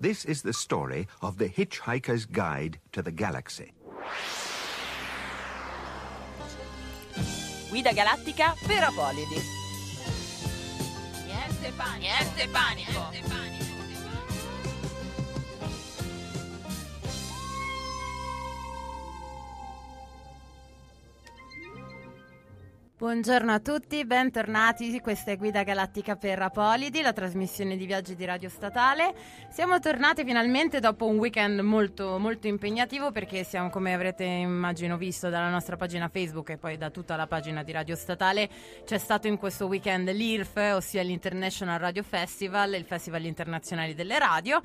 This is the story of the Hitchhiker's Guide to the Galaxy. Guida galattica per Apolidi. Niente panico. Niente panico. Niente panico. Buongiorno a tutti, bentornati. Questa è Guida Galattica per Apolidi, la trasmissione di viaggi di Radio Statale. Siamo tornati finalmente dopo un weekend molto, molto impegnativo perché siamo, come avrete immagino visto dalla nostra pagina Facebook e poi da tutta la pagina di Radio Statale, c'è stato in questo weekend l'IRF, ossia l'International Radio Festival, il Festival internazionale delle radio.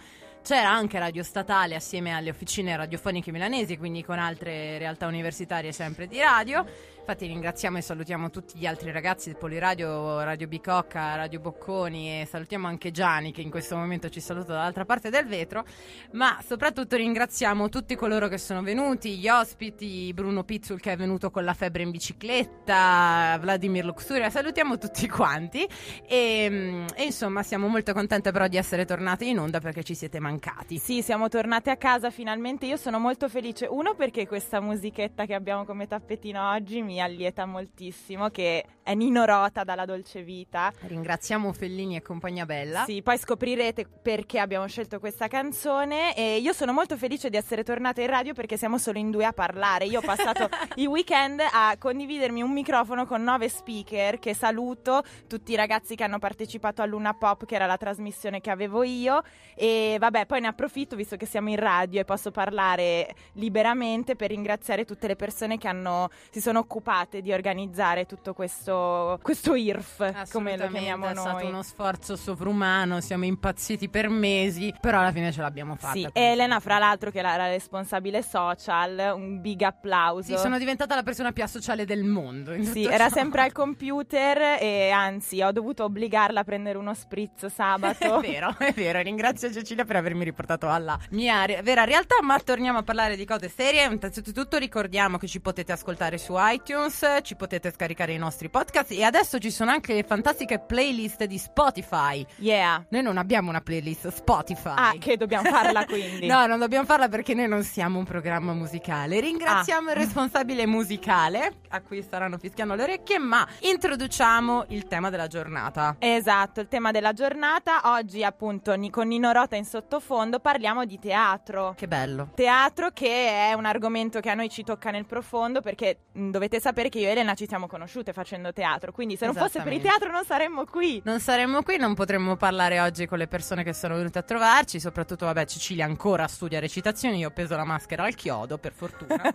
C'era anche Radio Statale assieme alle officine radiofoniche milanesi, quindi con altre realtà universitarie sempre di radio. Infatti ringraziamo e salutiamo tutti gli altri ragazzi del Poliradio, Radio Bicocca, Radio Bocconi e salutiamo anche Gianni che in questo momento ci saluta dall'altra parte del vetro, ma soprattutto ringraziamo tutti coloro che sono venuti, gli ospiti, Bruno Pizzul che è venuto con la febbre in bicicletta, Vladimir Luxuria, salutiamo tutti quanti e, e insomma siamo molto contente però di essere tornate in onda perché ci siete mancati. Sì, siamo tornate a casa finalmente, io sono molto felice, uno perché questa musichetta che abbiamo come tappetino oggi mi allieta moltissimo, che è Nino Rota dalla Dolce Vita. Ringraziamo Fellini e compagnia bella. Sì, poi scoprirete perché abbiamo scelto questa canzone e io sono molto felice di essere tornata in radio perché siamo solo in due a parlare. Io ho passato i weekend a condividermi un microfono con nove speaker che saluto, tutti i ragazzi che hanno partecipato a Luna Pop che era la trasmissione che avevo io e vabbè, poi ne approfitto visto che siamo in radio e posso parlare liberamente per ringraziare tutte le persone che hanno, si sono occupate di organizzare tutto questo, questo IRF, come lo chiamiamo è noi. stato uno sforzo sovrumano, siamo impazziti per mesi, però alla fine ce l'abbiamo fatta. Sì. Elena, fra l'altro, che è la, responsabile social, un big applauso. Sì, sono diventata la persona più asociale del mondo. Sì, era ciò. sempre al computer e anzi ho dovuto obbligarla a prendere uno spritz sabato. È vero, è vero. Ringrazio Cecilia per avermi riportato alla mia re- vera realtà. Ma torniamo a parlare di cose serie. Innanzitutto ricordiamo che ci potete ascoltare su iTunes, ci potete scaricare i nostri podcast e adesso ci sono anche le fantastiche playlist di Spotify. Yeah. Noi non abbiamo una playlist Spotify. Ah, che dobbiamo farla quindi. No, non dobbiamo farla perché noi non siamo un programma musicale. Ringraziamo Ah. il responsabile musicale, a cui staranno fischiando le orecchie, ma introduciamo il tema della giornata. Esatto, il tema della giornata. Oggi, appunto, con Nino Rota in sottofondo parliamo di teatro. Che bello. Teatro che è un argomento che a noi ci tocca nel profondo perché mh, dovete sapere che io e Elena ci siamo conosciute facendo teatro, quindi se non fosse per il teatro non saremmo qui. Non saremmo qui, non potremmo parlare oggi con le persone che sono venute a trovarci, soprattutto, vabbè, Cecilia ancora studia recitazioni, io ho preso la maschera al chiodo, per fortuna.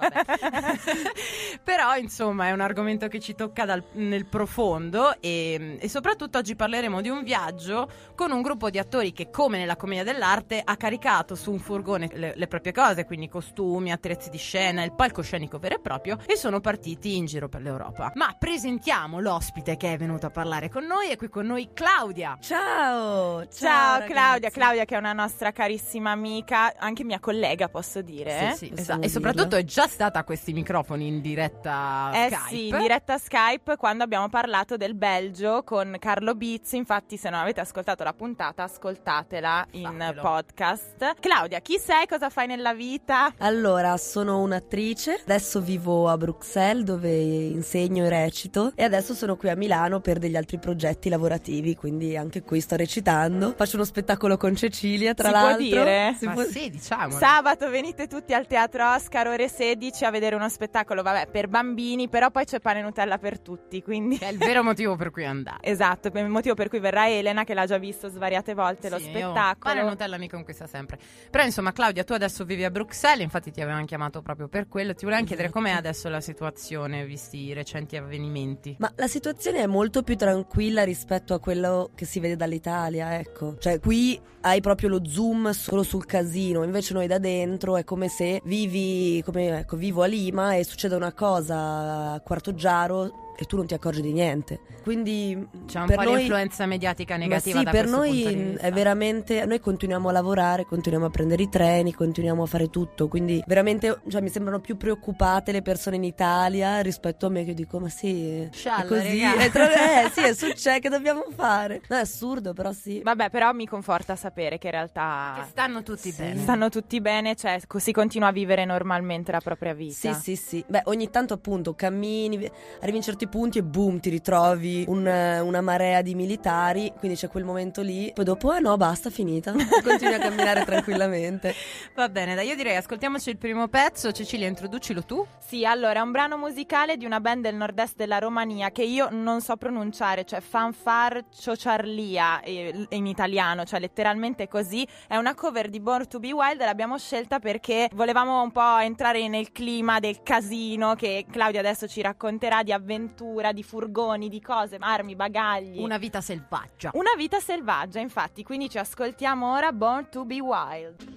Però, insomma, è un argomento che ci tocca dal- nel profondo e, e soprattutto oggi parleremo di un viaggio con un gruppo di attori che, come nella commedia dell'arte, ha caricato su un furgone le, le proprie cose, quindi costumi, attrezzi di scena, il palcoscenico vero e proprio, e sono partiti in giro per l'Europa. Ma presentiamo l'ospite che è venuto a parlare con noi, è qui con noi Claudia. Ciao! Ciao, ragazzi. Claudia, Claudia che è una nostra carissima amica, anche mia collega posso dire. Sì, sì, possiamo esatto. E soprattutto è già stata a questi microfoni in diretta Eh Skype. sì, in diretta Skype quando abbiamo parlato del Belgio con Carlo Bizzi, infatti se non avete ascoltato la puntata ascoltatela in Fatelo. Podcast. Claudia, chi sei? Cosa fai nella vita? Allora, sono un'attrice, adesso vivo a Bruxelles dove insegno e recito e adesso sono qui a Milano per degli altri progetti lavorativi, quindi anche qui sto recitando. Faccio uno spettacolo con Cecilia, tra Si può l'altro. dire? Si Ma può- sì, diciamo. Sabato venite tutti al Teatro Oscar ore 16 a vedere uno spettacolo, vabbè, per bambini, però poi c'è pane e Nutella per tutti, quindi è il vero motivo per cui andare. Esatto, il motivo per cui verrà Elena che l'ha già visto svariate volte lo Sì, io spettacolo. Pane e Nutella mi conquista sempre. Però insomma, Claudia, tu adesso vivi a Bruxelles, infatti ti avevamo chiamato proprio per quello. Ti volevo chiedere com'è adesso la situazione, visti i recenti avvenimenti. Ma la situazione è molto più tranquilla rispetto a quello che si vede dall'Italia, ecco. Cioè, qui hai proprio lo zoom solo sul casino, invece noi da dentro è come se vivi, come ecco, vivo a Lima e succede una cosa a Quartoggiaro e tu non ti accorgi di niente. Quindi C'è un po' noi- l'influenza mediatica ma negativa sì, da per noi di è veramente. Noi continuiamo a lavorare, continuiamo a prendere i treni, continuiamo a fare tutto. Quindi veramente cioè, mi sembrano più preoccupate le persone in Italia rispetto a me che dico: Ma sì, Scialla, è così. regà." È tro- eh, sì, è successo, che dobbiamo fare? No, è assurdo, però sì. Vabbè, però mi conforta sapere che in Che realtà stanno tutti Sì. bene. stanno tutti bene, cioè si continua a vivere normalmente la propria vita. Sì, sì, sì. Beh, ogni tanto appunto cammini, vi- arrivi in certi punti e boom, ti ritrovi un, una marea di militari, quindi c'è quel momento lì. Poi dopo, eh no, basta, finita. Continui a camminare tranquillamente. Va bene, dai, io direi ascoltiamoci il primo pezzo. Cecilia, introducilo tu. Sì, allora è un brano musicale di una band del nord-est della Romania che io non so pronunciare, cioè Fanfar Ciociarlia in italiano, cioè letteralmente così. È una cover di Born to Be Wild l'abbiamo scelta perché volevamo un po' entrare nel clima del casino che Claudia adesso ci racconterà di avventura, di furgoni, di cose, armi, bagagli. Una vita selvaggia. Una vita selvaggia, infatti, quindi ci ascoltiamo ora Born to Be Wild.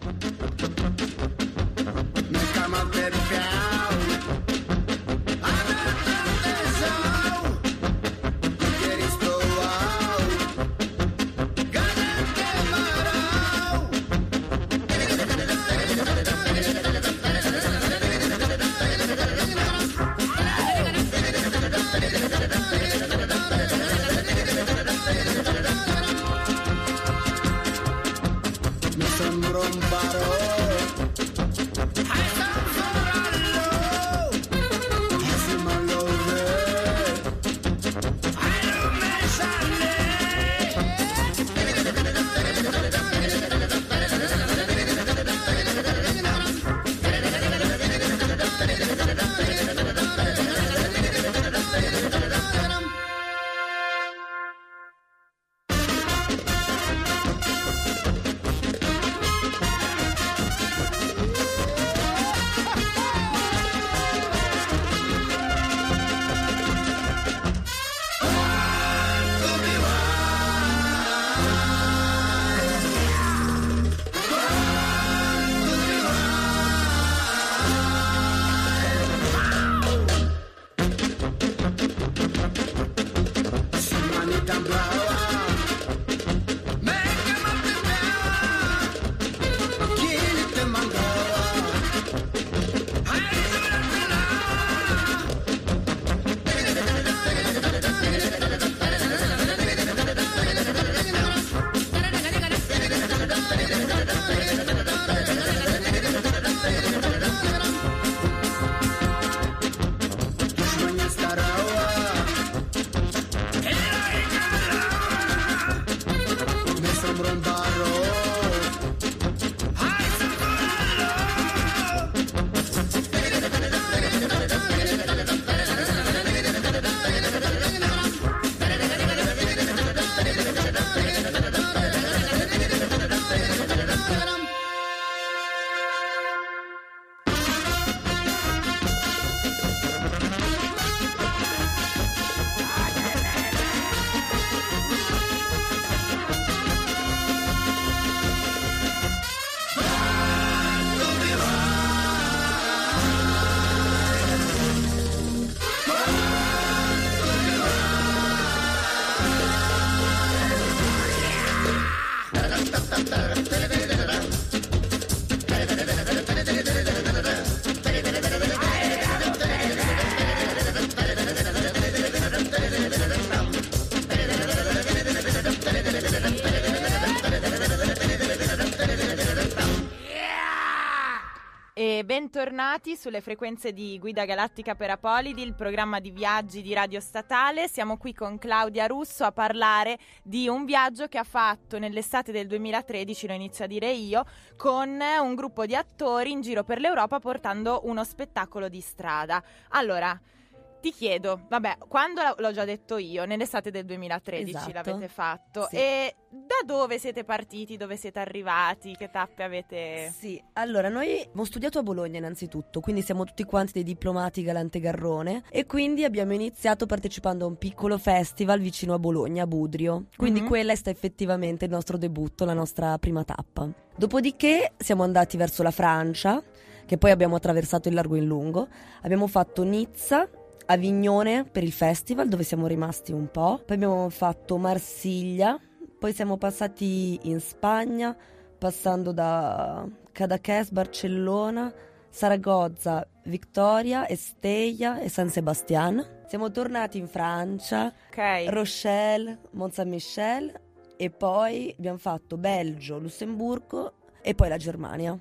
Bentornati sulle frequenze di Guida Galattica per Apolidi, il programma di viaggi di Radio Statale. Siamo qui con Claudia Russo a parlare di un viaggio che ha fatto nell'estate del 2013, lo inizio a dire io, con un gruppo di attori in giro per l'Europa portando uno spettacolo di strada. Allora, ti chiedo, vabbè, quando l'ho già detto io, nell'estate del 2013 Esatto. l'avete fatto. Sì. E da dove siete partiti? Dove siete arrivati? Che tappe avete? Sì, allora noi abbiamo studiato a Bologna innanzitutto, quindi siamo tutti quanti dei diplomati Galante Garrone e quindi abbiamo iniziato partecipando a un piccolo festival vicino a Bologna, a Budrio. Quindi Mhm. quella è stata effettivamente il nostro debutto, la nostra prima tappa. Dopodiché siamo andati verso la Francia, che poi abbiamo attraversato in largo e in lungo. Abbiamo fatto Nizza, Avignone per il festival dove siamo rimasti un po', poi abbiamo fatto Marsiglia, poi siamo passati in Spagna passando da Cadaqués, Barcellona, Saragozza, Victoria, Estella e San Sebastian. Siamo tornati in Francia, Ok. Rochelle, Mont Saint-Michel e poi abbiamo fatto Belgio, Lussemburgo e poi la Germania.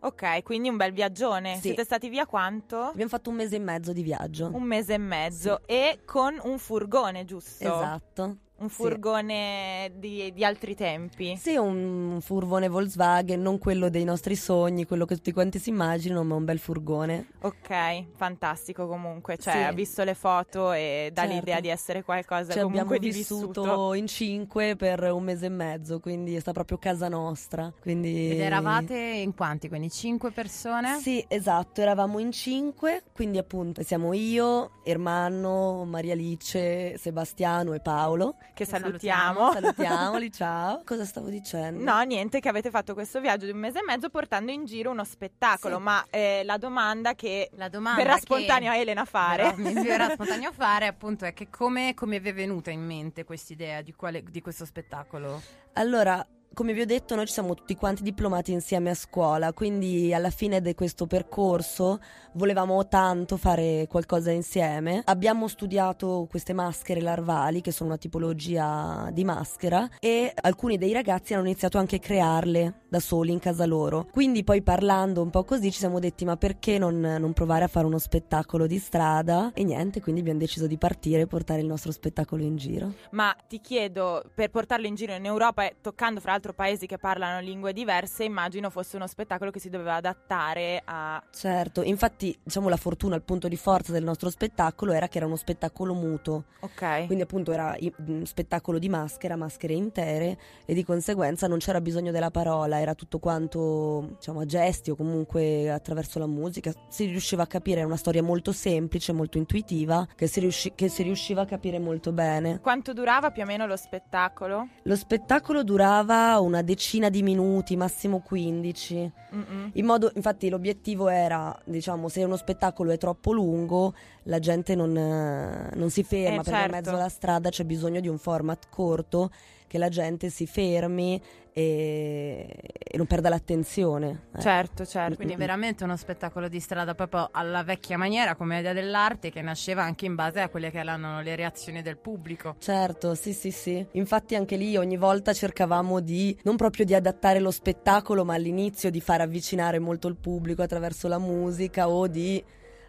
Ok, quindi un bel viaggione. Sì. Siete stati via quanto? Abbiamo fatto un mese e mezzo di viaggio. Un mese e mezzo e con un furgone, giusto? Esatto. Un Sì. furgone di, di altri tempi. Sì, un furgone Volkswagen, non quello dei nostri sogni, quello che tutti quanti si immaginano, ma un bel furgone. Ok, fantastico comunque. Cioè, Sì. ha visto le foto e dà Certo. l'idea di essere qualcosa Ci abbiamo comunque di vissuto, vissuto. in cinque per un mese e mezzo, quindi sta proprio casa nostra. Quindi... Ed eravate in quanti? Quindi cinque persone? Sì, esatto, eravamo in cinque, quindi appunto siamo io, Ermanno, Maria Alice, Sebastiano e Paolo. Che Che salutiamo. Salutiamoli, ciao. Cosa stavo dicendo? No, niente, che avete fatto questo viaggio di un mese e mezzo portando in giro uno spettacolo. Sì. Ma eh, la domanda che La domanda verrà che spontanea a Elena a fare. verrà- mi verrà spontaneo fare appunto è che come, come vi è venuta in mente quest'idea di, quale- di questo spettacolo? Allora, come vi ho detto, noi ci siamo tutti quanti diplomati insieme a scuola, quindi alla fine di questo percorso volevamo tanto fare qualcosa insieme. Abbiamo studiato queste maschere larvali, che sono una tipologia di maschera, e alcuni dei ragazzi hanno iniziato anche a crearle da soli in casa loro. Quindi poi parlando un po' così ci siamo detti ma perché non, non provare a fare uno spettacolo di strada? E niente, quindi abbiamo deciso di partire e portare il nostro spettacolo in giro. Ma ti chiedo, per portarlo in giro in Europa toccando fra l'altro paesi che parlano lingue diverse, immagino fosse uno spettacolo che si doveva adattare a... Certo, infatti diciamo la fortuna, il punto di forza del nostro spettacolo era che era uno spettacolo muto, Ok. quindi appunto era un spettacolo di maschera, maschere intere e di conseguenza non c'era bisogno della parola, era tutto quanto diciamo a gesti o comunque attraverso la musica, si riusciva a capire, era una storia molto semplice, molto intuitiva, che si, riusci- che si riusciva a capire molto bene. Quanto durava più o meno lo spettacolo? Lo spettacolo durava una decina di minuti, massimo 15. Mm-mm. In modo, infatti, l'obiettivo era, diciamo, se uno spettacolo è troppo lungo, la gente non, non si ferma Eh, perché certo. in mezzo alla strada c'è bisogno di un format corto che la gente si fermi e, e non perda l'attenzione. eh. Certo, certo. Quindi veramente uno spettacolo di strada proprio alla vecchia maniera, commedia dell'arte, che nasceva anche in base a quelle che erano le reazioni del pubblico. Certo, sì, sì, sì. Infatti anche lì ogni volta cercavamo di non proprio di adattare lo spettacolo, ma all'inizio di far avvicinare molto il pubblico attraverso la musica o di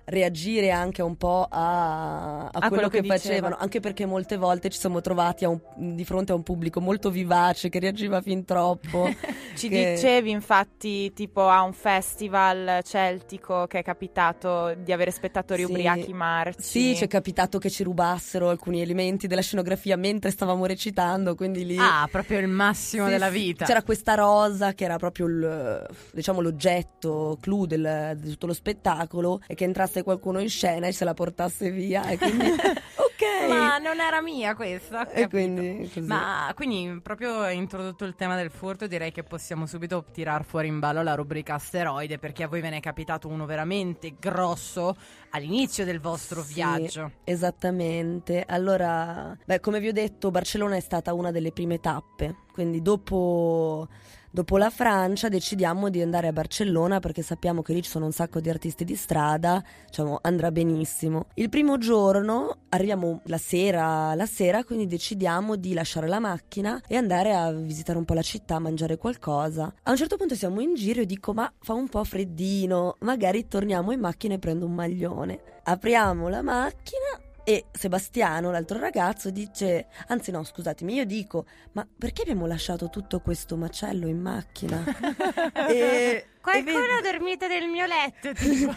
reagire anche un po' a, a quello, quello che, che facevano, anche perché molte volte ci siamo trovati a un- di fronte a un pubblico molto vivace che reagiva fin troppo. Ci che- dicevi infatti tipo a un festival celtico che è capitato di avere spettatori Sì. ubriachi marci. Sì, ci è capitato che ci rubassero alcuni elementi della scenografia mentre stavamo recitando, quindi lì Ah, proprio il massimo Sì, della sì. vita. C'era questa rosa che era proprio il, diciamo, l'oggetto clou del- di tutto lo spettacolo e che entrasse qualcuno in scena e se la portasse via. E quindi, ok. Ma non era mia questa. e quindi così. Ma quindi proprio introdotto il tema del furto, direi che possiamo subito tirar fuori in ballo la rubrica asteroide perché a voi ve ne è capitato uno veramente grosso all'inizio del vostro Sì, viaggio. Esattamente. Allora, beh, come vi ho detto, Barcellona è stata una delle prime tappe. Quindi dopo, dopo la Francia decidiamo di andare a Barcellona perché sappiamo che lì ci sono un sacco di artisti di strada, diciamo andrà benissimo. Il primo giorno arriviamo la sera, la sera, quindi decidiamo di lasciare la macchina e andare a visitare un po' la città, mangiare qualcosa. A un certo punto siamo in giro e dico ma fa un po' freddino, magari torniamo in macchina e prendo un maglione. Apriamo la macchina e Sebastiano, l'altro ragazzo, dice, anzi no, scusatemi, io dico, ma perché abbiamo lasciato tutto questo macello in macchina? e, Qualcuno e dormite nel mio letto, tipo.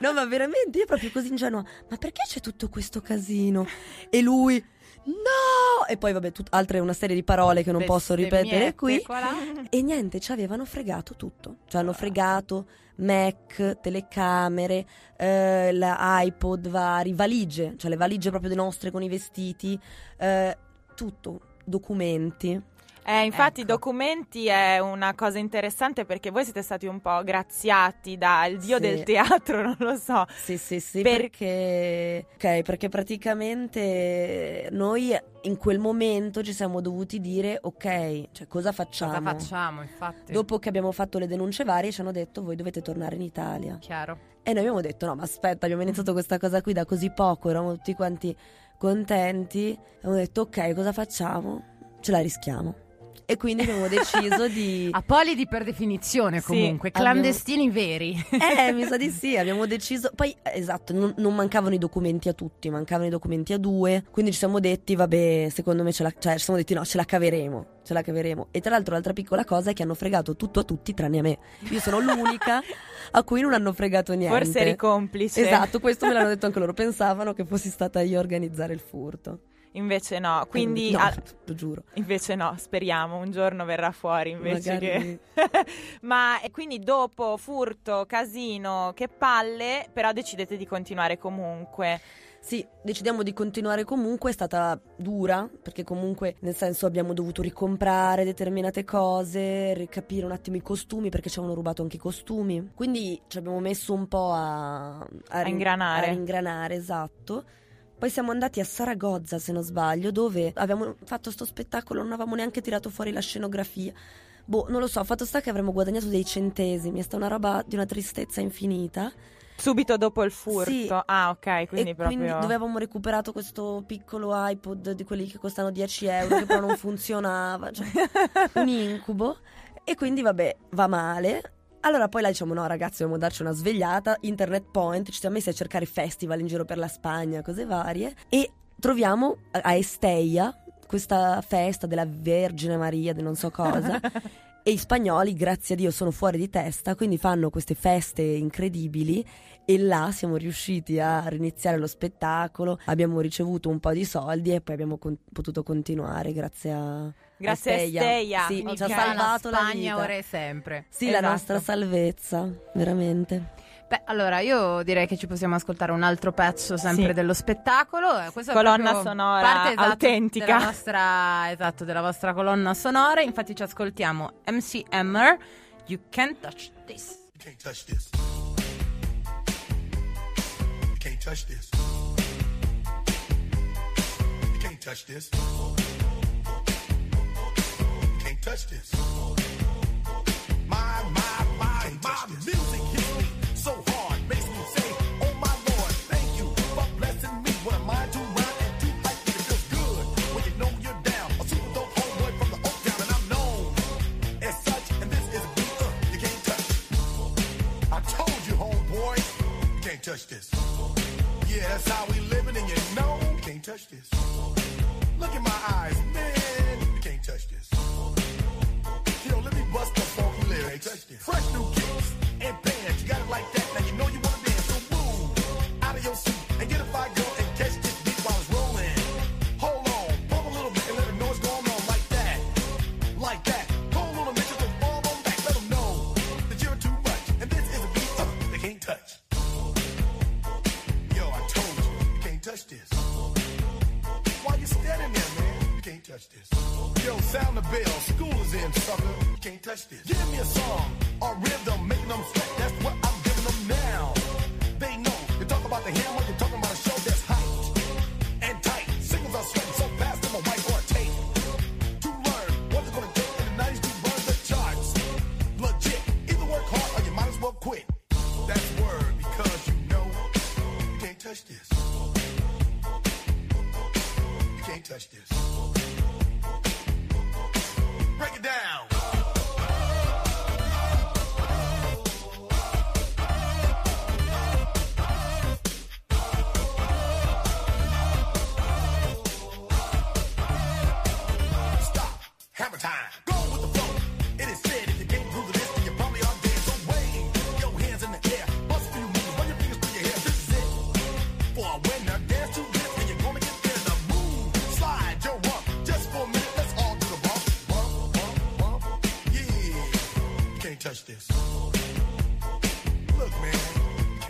No, ma veramente, io proprio così ingenua, ma perché c'è tutto questo casino? E lui, no! E poi vabbè, tut- altre una serie di parole che non posso ripetere Bestemmiette qui. qua. E niente, ci avevano fregato tutto. Ci hanno fregato Mac, telecamere, eh, la iPod vari, valigie, cioè le valigie proprio le nostre con i vestiti, eh, tutto, documenti. Eh, infatti i Ecco. documenti è una cosa interessante perché voi siete stati un po' graziati dal dio Sì. del teatro, non lo so. Sì, sì, sì, Per- perché, ok, perché praticamente noi in quel momento ci siamo dovuti dire, ok, cioè cosa facciamo? Cosa facciamo, infatti? Dopo che abbiamo fatto le denunce varie ci hanno detto voi dovete tornare in Italia. Chiaro. E noi abbiamo detto no ma aspetta, abbiamo iniziato questa cosa qui da così poco, eravamo tutti quanti contenti. Abbiamo detto ok, cosa facciamo? Ce la rischiamo. E quindi abbiamo deciso di... Apolidi per definizione Sì, comunque, abbiamo- clandestini veri. Eh, mi sa di sì, abbiamo deciso. Poi, eh, esatto, non, non mancavano i documenti a tutti, mancavano i documenti a due. Quindi ci siamo detti, vabbè, secondo me ce la. Cioè, ci siamo detti, no, ce la caveremo. Ce la caveremo. E tra l'altro, l'altra piccola cosa è che hanno fregato tutto a tutti, tranne a me. Io sono l'unica a cui non hanno fregato niente. Forse eri complice. Esatto, questo me l'hanno detto anche loro. Pensavano che fossi stata io a organizzare il furto. Invece no, quindi no, ah, lo giuro. invece no, speriamo un giorno verrà fuori invece Magari- che Ma e quindi dopo furto, casino, che palle, però decidete di continuare comunque. Sì, decidiamo di continuare comunque, è stata dura, perché comunque nel senso abbiamo dovuto ricomprare determinate cose, ricapire un attimo i costumi, perché ci avevano rubato anche i costumi. Quindi ci abbiamo messo un po' a, a, rin- ingranare. A ingranare, esatto. Poi siamo andati a Saragozza, se non sbaglio, dove abbiamo fatto sto spettacolo, non avevamo neanche tirato fuori la scenografia. Boh, non lo so, fatto sta che avremmo guadagnato dei centesimi, è stata una roba di una tristezza infinita. Subito dopo il furto. Sì. Ah, ok, quindi e proprio quindi dove avevamo recuperato questo piccolo iPod di quelli che costano 10 euro, che però non funzionava, cioè un incubo. E quindi vabbè, va male. Allora poi là diciamo no ragazzi dobbiamo darci una svegliata, Internet Point, ci siamo messi a cercare festival in giro per la Spagna, cose varie e troviamo a Esteia questa festa della Vergine Maria, di non so cosa. E i spagnoli, grazie a Dio, sono fuori di testa, quindi fanno queste feste incredibili e là siamo riusciti a riniziare lo spettacolo, abbiamo ricevuto un po' di soldi e poi abbiamo con- potuto continuare grazie a Grazie a Esteia. Sì, Quindi ci ha la salvato la Spagna ora e sempre. Sì, la Esatto. nostra salvezza, veramente. Beh, allora io direi che ci possiamo ascoltare un altro pezzo sempre Sì. dello spettacolo. Eh, Questa Colonna sonora parte, esatto, autentica. Della vostra, esatto, della vostra colonna sonora. Infatti ci ascoltiamo MC Hammer, You Can't Touch This. You can't touch this. You can't touch this. You can't touch this. Touch this. My, my, my, my music hits me so hard, makes me say, Oh my Lord, thank you for blessing me. What a mind to rhyme and to hype, it feels good when you know you're down. A super dope homeboy from the Oak Town, and I'm known as such. And this is a beat uh, you can't touch. I told you, homeboy, you can't touch this. Yeah, that's how we living, and you know you can't touch this. Look in my eyes, man, you got it like that.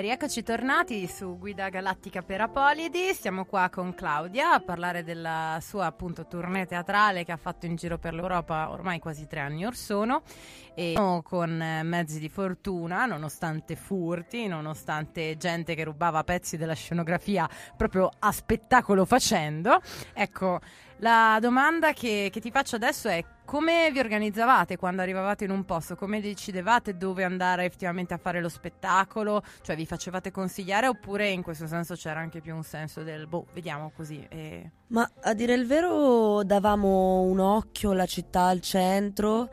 Rieccoci tornati su Guida Galattica per Apolidi, siamo qua con Claudia a parlare della sua appunto tournée teatrale che ha fatto in giro per l'Europa ormai quasi tre anni or sono e con eh, mezzi di fortuna, nonostante furti, nonostante gente che rubava pezzi della scenografia proprio a spettacolo facendo. Ecco, la domanda che, che ti faccio adesso è come vi organizzavate quando arrivavate in un posto? Come decidevate dove andare effettivamente a fare lo spettacolo? Cioè vi facevate consigliare oppure in questo senso c'era anche più un senso del boh, vediamo così. E... Ma a dire il vero davamo un occhio alla città al centro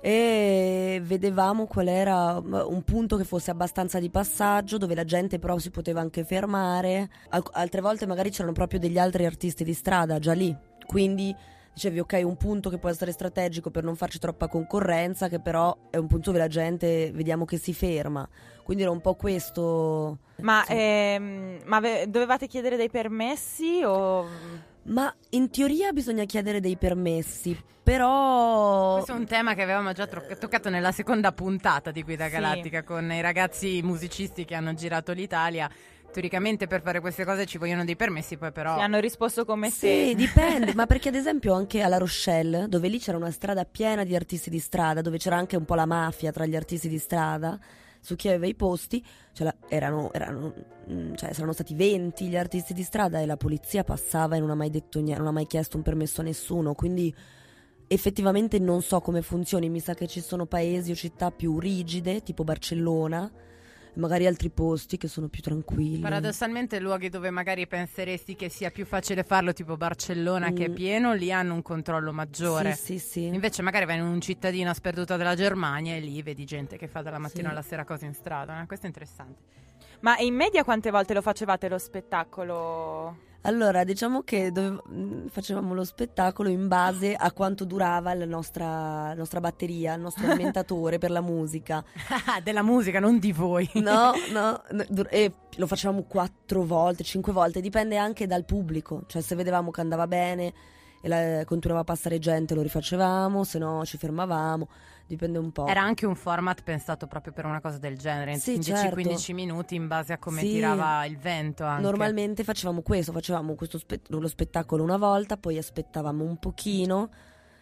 e vedevamo qual era un punto che fosse abbastanza di passaggio dove la gente però si poteva anche fermare. Al- altre volte magari c'erano proprio degli altri artisti di strada già lì. Quindi dicevi ok, un punto che può essere strategico per non farci troppa concorrenza, che però è un punto dove la gente vediamo che si ferma. Quindi era un po' questo. Ma, Sì. ehm, ma ave- dovevate chiedere dei permessi o... Ma in teoria bisogna chiedere dei permessi, però Questo è un tema che avevamo già tro- toccato nella seconda puntata di Guida Sì. Galattica con i ragazzi musicisti che hanno girato l'Italia. Teoricamente per fare queste cose ci vogliono dei permessi, poi però... Ti hanno risposto come Sì, te? dipende, ma perché ad esempio anche alla Rochelle, dove lì c'era una strada piena di artisti di strada, dove c'era anche un po' la mafia tra gli artisti di strada, su chi aveva i posti, cioè erano, erano, mm, cioè, saranno stati 20 gli artisti di strada e la polizia passava e non ha mai detto niente, non ha mai chiesto un permesso a nessuno, quindi effettivamente non so come funzioni, mi sa che ci sono paesi o città più rigide, tipo Barcellona, magari altri posti che sono più tranquilli. Paradossalmente luoghi dove magari penseresti che sia più facile farlo, tipo Barcellona che è Mm. pieno, lì hanno un controllo maggiore. Sì, sì, sì. Invece magari vai in un cittadino sperduto della Germania e lì vedi gente che fa dalla mattina Sì. alla sera cose in strada. eh, Questo è interessante. Ma in media quante volte lo facevate lo spettacolo? Allora, diciamo che dove- mh, facevamo lo spettacolo in base a quanto durava la nostra, nostra batteria, il nostro alimentatore per la musica. Della musica, non di voi. No, no, no, e lo facevamo quattro volte, cinque volte, dipende anche dal pubblico. Cioè, se vedevamo che andava bene e la- continuava a passare gente, lo rifacevamo, se no ci fermavamo, dipende un po'. Era anche un format pensato proprio per una cosa del genere, in Sì, 10-15 certo. minuti in base a come Sì. tirava il vento. Anche. Normalmente facevamo questo, facevamo questo spe- lo spettacolo una volta, poi aspettavamo un pochino,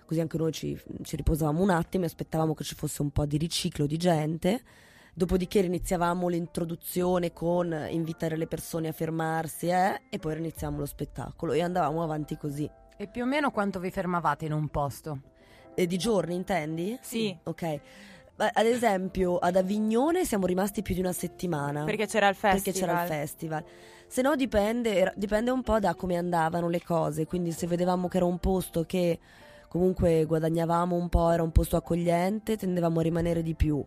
così anche noi ci, ci riposavamo un attimo e aspettavamo che ci fosse un po' di riciclo di gente. Dopodiché iniziavamo l'introduzione con invitare le persone a fermarsi eh, e poi iniziamo lo spettacolo e andavamo avanti così. E più o meno quanto vi fermavate in un posto? E di giorni intendi? Sì. Ok. Ad esempio ad Avignone siamo rimasti più di una settimana. Perché c'era il festival. Perché c'era il festival. Se no dipende, dipende un po' da come andavano le cose. Quindi se vedevamo che era un posto che comunque guadagnavamo un po', era un posto accogliente, tendevamo a rimanere di più.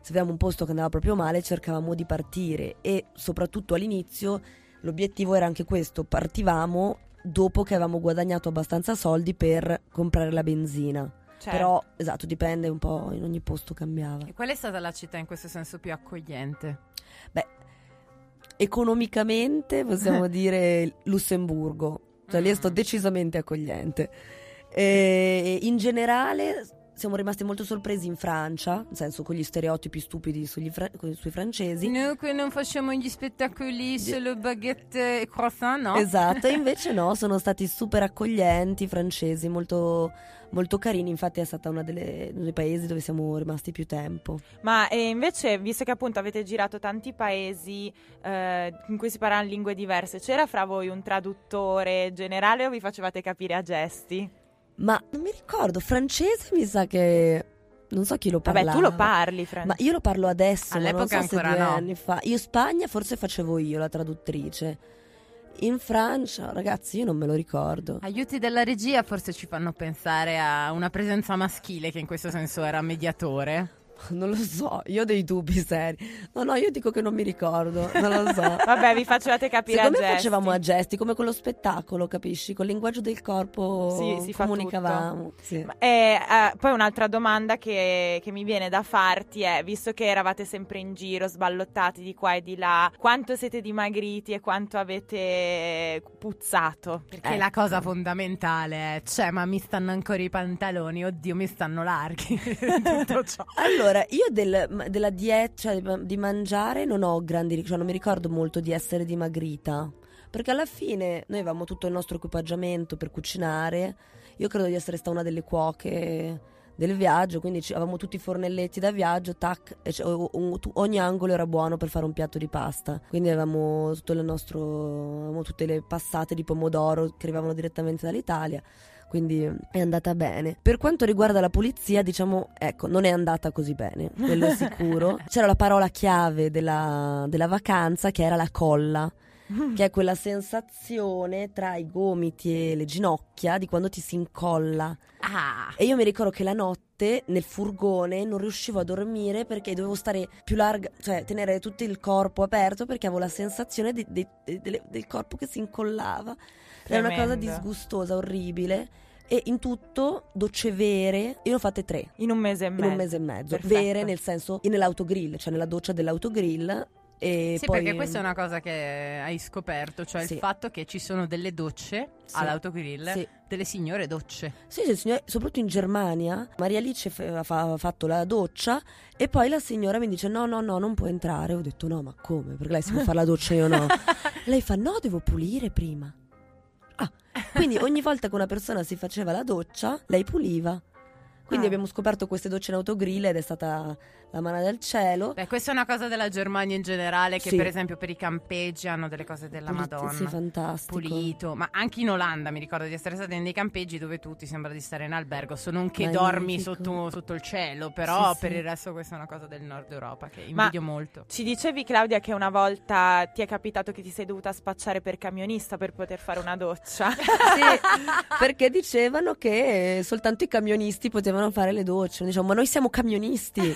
Se vedevamo un posto che andava proprio male, cercavamo di partire. E soprattutto all'inizio l'obiettivo era anche questo, partivamo dopo che avevamo guadagnato abbastanza soldi per comprare la benzina. Certo. Però, esatto, dipende un po', in ogni posto cambiava. E qual è stata la città in questo senso più accogliente? Beh, economicamente possiamo dire Lussemburgo, cioè lì è stato Mm. decisamente accogliente. E in generale siamo rimasti molto sorpresi in Francia, nel senso con gli stereotipi stupidi sugli fra- sui francesi. Noi che non facciamo gli spettacoli solo baguette e croissant, no? Esatto, e invece no, sono stati super accoglienti, francesi, molto, molto carini, infatti è stata uno dei paesi dove siamo rimasti più tempo. Ma e invece, visto che appunto avete girato tanti paesi eh, in cui si parlano lingue diverse, c'era fra voi un traduttore generale o vi facevate capire a gesti? Ma non mi ricordo, francese mi sa che... Non so chi lo Vabbè, parlava. tu lo parli, Fran. Ma io lo parlo adesso, ma non All'epoca so se ancora due no. anni fa. Io in Spagna forse facevo io la traduttrice. In Francia, ragazzi, io non me lo ricordo. Aiuti della regia forse ci fanno pensare a una presenza maschile che in questo senso era mediatore. Non lo so, io ho dei dubbi seri. No, no, io dico che non mi ricordo, non lo so. Vabbè, vi facevate capire Secondo a gesti. facevamo a gesti, come con lo spettacolo, capisci? Col linguaggio del corpo Sì, si fa comunicavamo. Sì. E eh, poi un'altra domanda che, che mi viene da farti è, visto che eravate sempre in giro, sballottati di qua e di là, quanto siete dimagriti e quanto avete puzzato? Perché Eh. la cosa fondamentale è, cioè, ma mi stanno ancora i pantaloni, oddio, mi stanno larghi. Tutto ciò. Allora, io del- della dieta, cioè di- mangiare, non ho grandi, cioè non mi ricordo molto di essere dimagrita. Perché alla fine noi avevamo tutto il nostro equipaggiamento per cucinare. Io credo di essere stata una delle cuoche del viaggio, quindi avevamo tutti i fornelletti da viaggio, tac, ogni angolo era buono per fare un piatto di pasta. Quindi avevamo tutto nostro, avevamo tutte le passate di pomodoro che arrivavano direttamente dall'Italia quindi è andata bene. Per quanto riguarda la pulizia, diciamo, ecco, non è andata così bene, quello è sicuro. C'era la parola chiave della, della vacanza che era la colla. Che è quella sensazione tra i gomiti e le ginocchia di quando ti si incolla. Ah, E io mi ricordo che la notte nel furgone non riuscivo a dormire perché dovevo stare più larga, cioè tenere tutto il corpo aperto perché avevo la sensazione di- di- di- del corpo che si incollava. Era una cosa Tremendo. disgustosa, orribile. E in tutto, docce vere, io ne ho fatte tre In un mese e in mezzo. un mese e mezzo. Perfetto. Vere nel senso, nell'autogrill, cioè nella doccia dell'autogrill. E sì, poi, perché questa è una cosa che hai scoperto, cioè Sì. il fatto che ci sono delle docce Sì. all'autogrill, Sì. delle signore docce. Sì, sì, signor- soprattutto in Germania, Maria Alice ha fa- fatto la doccia e poi la signora mi dice no, no, no, non può entrare. Ho detto no, ma come? Perché lei si può fare la doccia e io no. lei fa no, devo pulire prima. Ah, quindi ogni volta che una persona si faceva la doccia, lei puliva. Quindi Ah. abbiamo scoperto queste docce in autogrill ed è stata la mano del cielo. Beh, questa è una cosa della Germania in generale, che Sì. per esempio per i campeggi hanno delle cose della Pulit- Madonna. Sì, fantastico. Pulito, ma anche in Olanda mi ricordo di essere stata in dei campeggi dove tu ti sembra di stare in albergo, se non che Magnifico. dormi sotto, sotto il cielo, però Sì, per sì. il resto questa è una cosa del nord Europa che Ma- invidio molto. Ci dicevi Claudia che una volta ti è capitato che ti sei dovuta spacciare per camionista per poter fare una doccia. Sì, perché dicevano che soltanto i camionisti potevano fare le docce. Diciamo, ma noi siamo camionisti.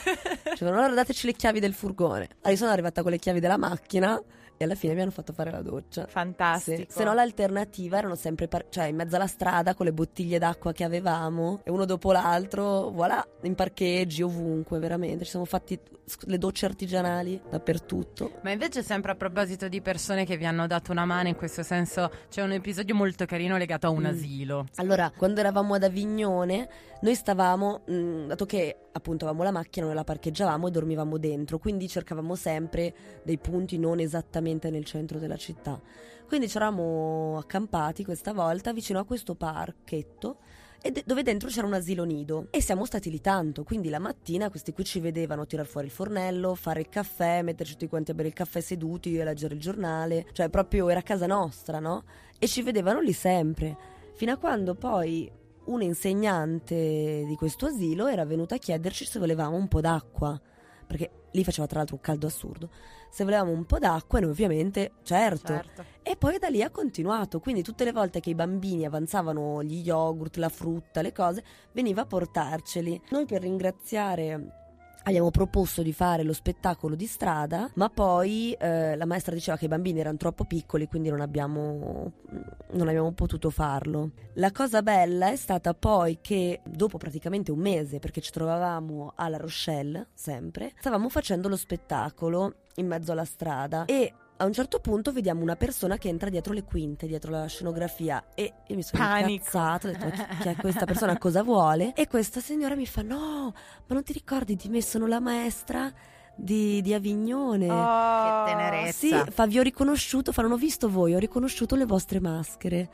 Dicevano, allora dateci le chiavi del furgone. Allora io sono arrivata con le chiavi della macchina e alla fine mi hanno fatto fare la doccia. Fantastico. Sì. Se no l'alternativa erano sempre par- cioè in mezzo alla strada con le bottiglie d'acqua che avevamo e uno dopo l'altro, voilà, in parcheggi, ovunque, veramente. Ci siamo fatti le docce artigianali dappertutto. Ma invece sempre a proposito di persone che vi hanno dato una mano in questo senso, c'è un episodio molto carino legato a un Mm. asilo. Allora, quando eravamo ad Avignone, noi stavamo, mh, dato che appunto avevamo la macchina, noi la parcheggiavamo e dormivamo dentro, quindi cercavamo sempre dei punti non esattamente nel centro della città. Quindi ci eravamo accampati questa volta vicino a questo parchetto de- dove dentro c'era un asilo nido e siamo stati lì tanto, quindi la mattina questi qui ci vedevano tirare fuori il fornello, fare il caffè, metterci tutti quanti a bere il caffè seduti e leggere il giornale, cioè proprio era casa nostra, no? E ci vedevano lì sempre, fino a quando poi un insegnante di questo asilo era venuta a chiederci se volevamo un po' d'acqua, perché lì faceva tra l'altro un caldo assurdo, se volevamo un po' d'acqua e noi ovviamente certo. Certo. E poi da lì ha continuato, quindi tutte le volte che i bambini avanzavano gli yogurt, la frutta, le cose, veniva a portarceli. Noi per ringraziare abbiamo proposto di fare lo spettacolo di strada, ma poi eh, la maestra diceva che i bambini erano troppo piccoli, quindi non abbiamo, non abbiamo potuto farlo. La cosa bella è stata poi che dopo praticamente un mese, perché ci trovavamo alla Rochelle, sempre, stavamo facendo lo spettacolo in mezzo alla strada e a un certo punto vediamo una persona che entra dietro le quinte, dietro la scenografia e io mi sono Panico. incazzata, ho detto "Ma chi, chi è questa persona, cosa vuole? E questa signora mi fa no, ma non ti ricordi di me sono la maestra di, di Avignone? Oh, Che tenerezza. Sì, fa, vi ho riconosciuto, fa, non ho visto voi, ho riconosciuto le vostre maschere.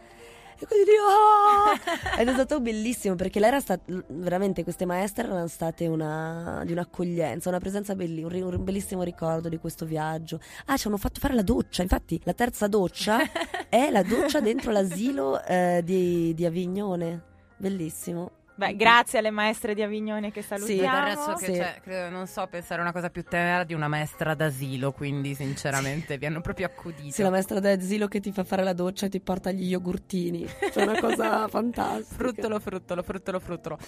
E quindi oh! Ed è stato bellissimo perché lei era stata, veramente queste maestre erano state una, di un'accoglienza, una presenza bellissima, un, un bellissimo ricordo di questo viaggio. Ah, ci hanno fatto fare la doccia, infatti la terza doccia è la doccia dentro l'asilo eh, di, di Avignone. Bellissimo. Beh, grazie alle maestre di Avignone che Sì, salutiamo. resto che Sì. c'è, credo, non so pensare una cosa più tenera di una maestra d'asilo, quindi sinceramente vi hanno proprio accudito. Sì, la maestra d'asilo che ti fa fare la doccia e ti porta gli yogurtini. È una cosa fantastica. Fruttolo, fruttolo, fruttolo, fruttolo.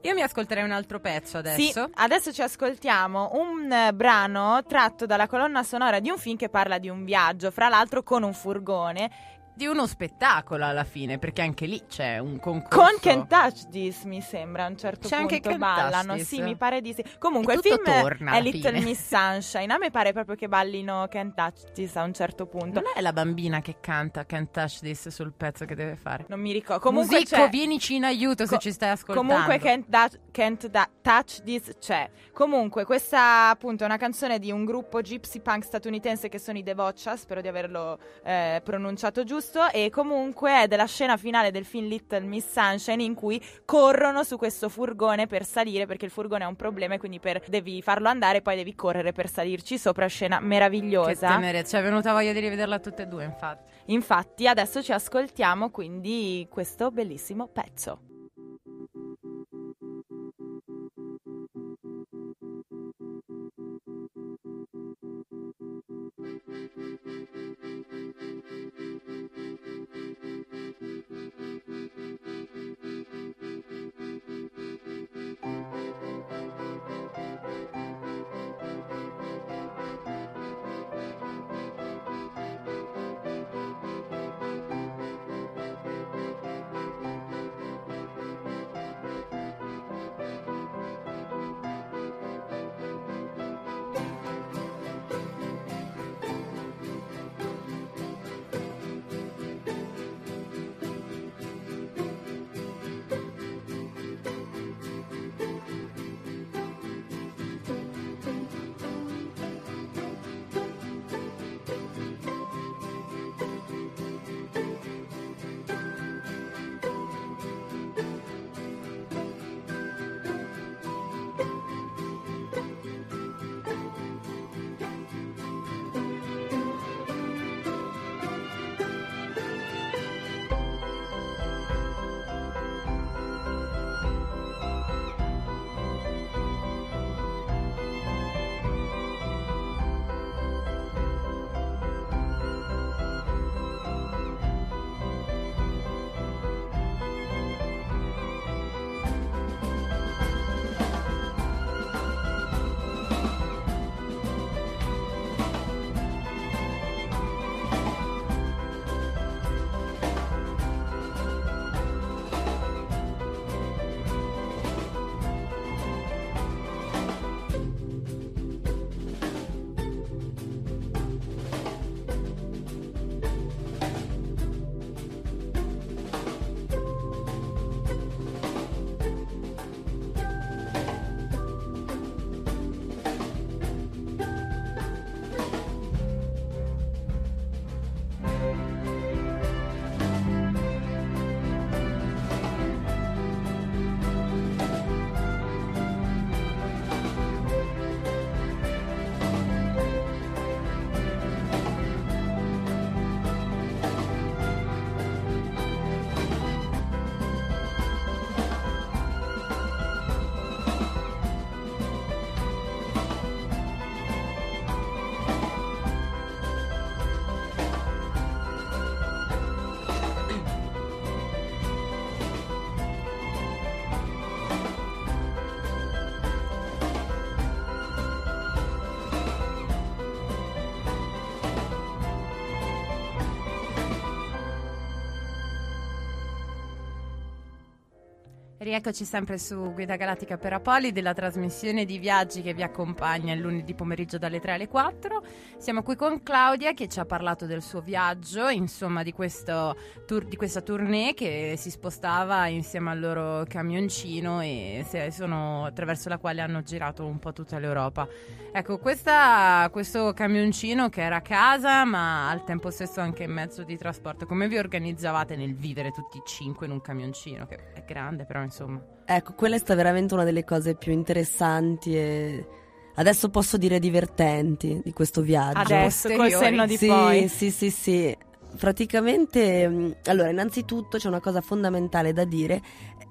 Io mi ascolterei un altro pezzo Sì, adesso. adesso ci ascoltiamo un eh, brano tratto dalla colonna sonora di un film che parla di un viaggio, fra l'altro con un furgone. Di uno spettacolo alla fine, perché anche lì c'è un concorso. Con Can't Touch This mi sembra a un certo C'è anche punto Can't Touch ballano, sì mi pare di sì. Comunque il film è Little fine. Miss Sunshine, a me pare proprio che ballino Can't Touch This a un certo punto. Non è la bambina che canta Can't Touch This sul pezzo che deve fare. Non mi ricordo. Comunque Musico, c'è vienici in aiuto se Co- ci stai ascoltando. Comunque Can't, Da- Can't Da- Touch This c'è. Comunque questa appunto è una canzone di un gruppo gypsy punk statunitense che sono i Devoccia, spero di averlo eh, pronunciato giusto e comunque è della scena finale del film Little Miss Sunshine in cui corrono su questo furgone per salire perché il furgone ha un problema e quindi per- devi farlo andare e poi devi correre per salirci sopra scena Che meravigliosa. tenerezza, ci è venuta voglia di rivederla tutte e due, infatti. Infatti adesso ci ascoltiamo quindi questo bellissimo pezzo. Rieccoci sempre su Guida Galattica per Apolli della trasmissione di viaggi che vi accompagna il lunedì pomeriggio dalle 3 alle 4. Siamo qui con Claudia che ci ha parlato del suo viaggio, insomma di, tour- di questa tournée che si spostava insieme al loro camioncino e sono, attraverso la quale hanno girato un po' tutta l'Europa. Ecco, questa- questo camioncino che era a casa ma al tempo stesso anche mezzo di trasporto, come vi organizzavate nel vivere tutti e cinque in un camioncino che è grande però insomma. Ecco, quella è stata veramente una delle cose più interessanti e adesso posso dire divertenti di questo viaggio. Adesso col posteriori. senno di sì, poi. Sì, sì, sì. Praticamente, mh, allora, innanzitutto c'è una cosa fondamentale da dire,